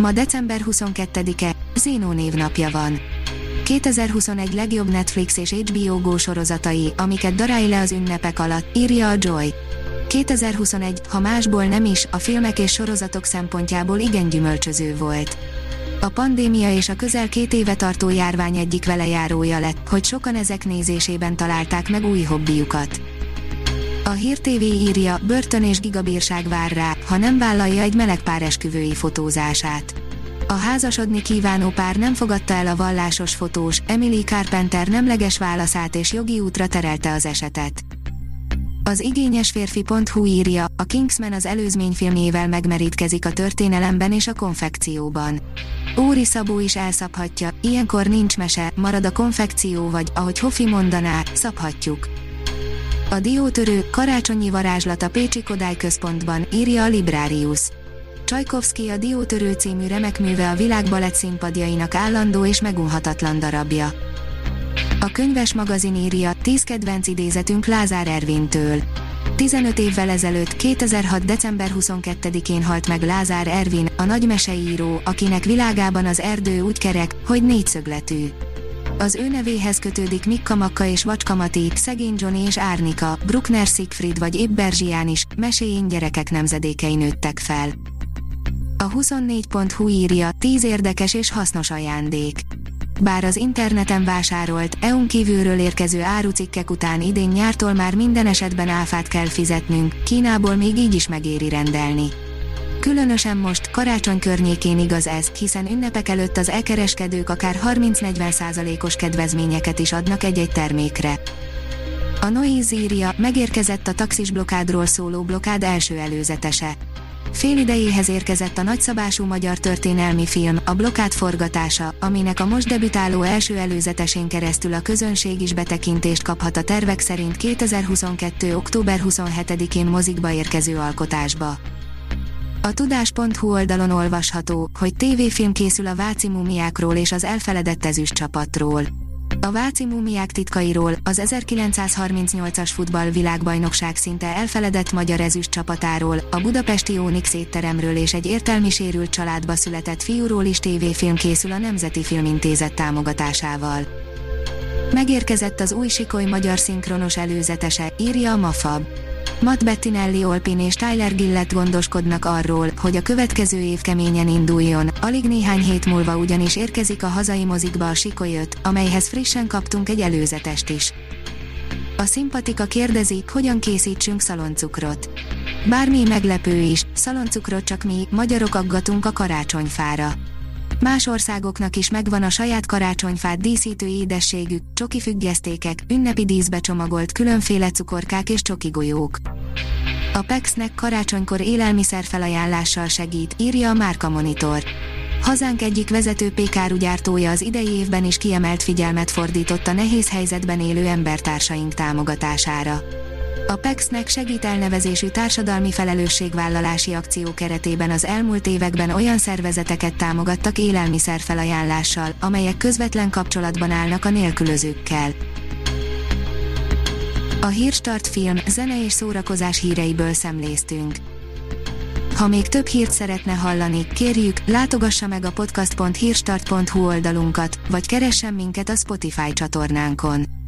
Ma december 22-e, Zénó névnapja van. 2021 legjobb Netflix és HBO Go sorozatai, amiket darálj le az ünnepek alatt, írja a Joy. 2021, ha másból nem is, a filmek és sorozatok szempontjából igen gyümölcsöző volt. A pandémia és a közel két éve tartó járvány egyik velejárója lett, hogy sokan ezek nézésében találták meg új hobbiukat. A Hír TV írja, börtön és gigabírság vár rá, ha nem vállalja egy melegpár esküvői fotózását. A házasodni kívánó pár nem fogadta el a vallásos fotós, Emily Carpenter nemleges válaszát és jogi útra terelte az esetet. Az igényes férfi.hu írja, a Kingsman az előzményfilmjével megmerítkezik a történelemben és a konfekcióban. Óri Szabó is elszabhatja, ilyenkor nincs mese, marad a konfekció vagy, ahogy Hofi mondaná, szabhatjuk. A diótörő, karácsonyi varázslat a Pécsi Kodály Központban, írja a Librarius. Csajkovszki a Diótörő című remekműve a világ balett színpadjainak állandó és megunhatatlan darabja. A könyves magazin írja, 10 kedvenc idézetünk Lázár Ervintől. 15 évvel ezelőtt, 2006. december 22-én halt meg Lázár Ervin, a nagy meseíró, akinek világában az erdő úgy kerek, hogy négyszögletű. Az ő nevéhez kötődik Mikka Makka és Vacska Mati, Szegény Johnny és Árnika, Bruckner Siegfried vagy épp Berzsián is, meséjén gyerekek nemzedékei nőttek fel. A 24.hu írja, 10 érdekes és hasznos ajándék. Bár az interneten vásárolt, EU-n kívülről érkező árucikkek után idén nyártól már minden esetben áfát kell fizetnünk, Kínából még így is megéri rendelni. Különösen most, karácsony környékén igaz ez, hiszen ünnepek előtt az elkereskedők akár 30-40%-os kedvezményeket is adnak egy-egy termékre. A Noise írja, megérkezett a taxis blokádról szóló blokád első előzetese. Fél idejéhez érkezett a nagyszabású magyar történelmi film, a Blokád forgatása, aminek a most debütáló első előzetesén keresztül a közönség is betekintést kaphat a tervek szerint 2022. október 27-én mozikba érkező alkotásba. A tudás.hu oldalon olvasható, hogy tévéfilm készül a Váci mumiákról és az elfeledett ezüst csapatról. A Váci mumiák titkairól, az 1938-as futball szinte elfeledett magyar ezüst csapatáról, a budapesti Ónix étteremről és egy értelmi sérült családba született fiúról is tévéfilm készül a Nemzeti Filmintézet támogatásával. Megérkezett az új Sikoly magyar szinkronos előzetese, írja a Mafab. Matt Bettinelli Olpin és Tyler Gillett gondoskodnak arról, hogy a következő év keményen induljon, alig néhány hét múlva ugyanis érkezik a hazai mozikba a Sikoly 5, amelyhez frissen kaptunk egy előzetest is. A szimpatika kérdezi, hogyan készítsünk szaloncukrot. Bármi meglepő is, szaloncukrot csak mi, magyarok aggatunk a karácsonyfára. Más országoknak is megvan a saját karácsonyfát díszítő édességük, csoki függesztékek, ünnepi díszbe csomagolt különféle cukorkák és csoki golyók. A Pexnek karácsonykor élelmiszer felajánlással segít, írja a Márka Monitor. Hazánk egyik vezető pékárugyártója az idei évben is kiemelt figyelmet fordított a nehéz helyzetben élő embertársaink támogatására. A PEX-nek segít elnevezésű társadalmi felelősségvállalási akció keretében az elmúlt években olyan szervezeteket támogattak élelmiszer felajánlással, amelyek közvetlen kapcsolatban állnak a nélkülözőkkel. A Hírstart film, zene és szórakozás híreiből szemléztünk. Ha még több hírt szeretne hallani, kérjük, látogassa meg a podcast.hírstart.hu oldalunkat, vagy keressen minket a Spotify csatornánkon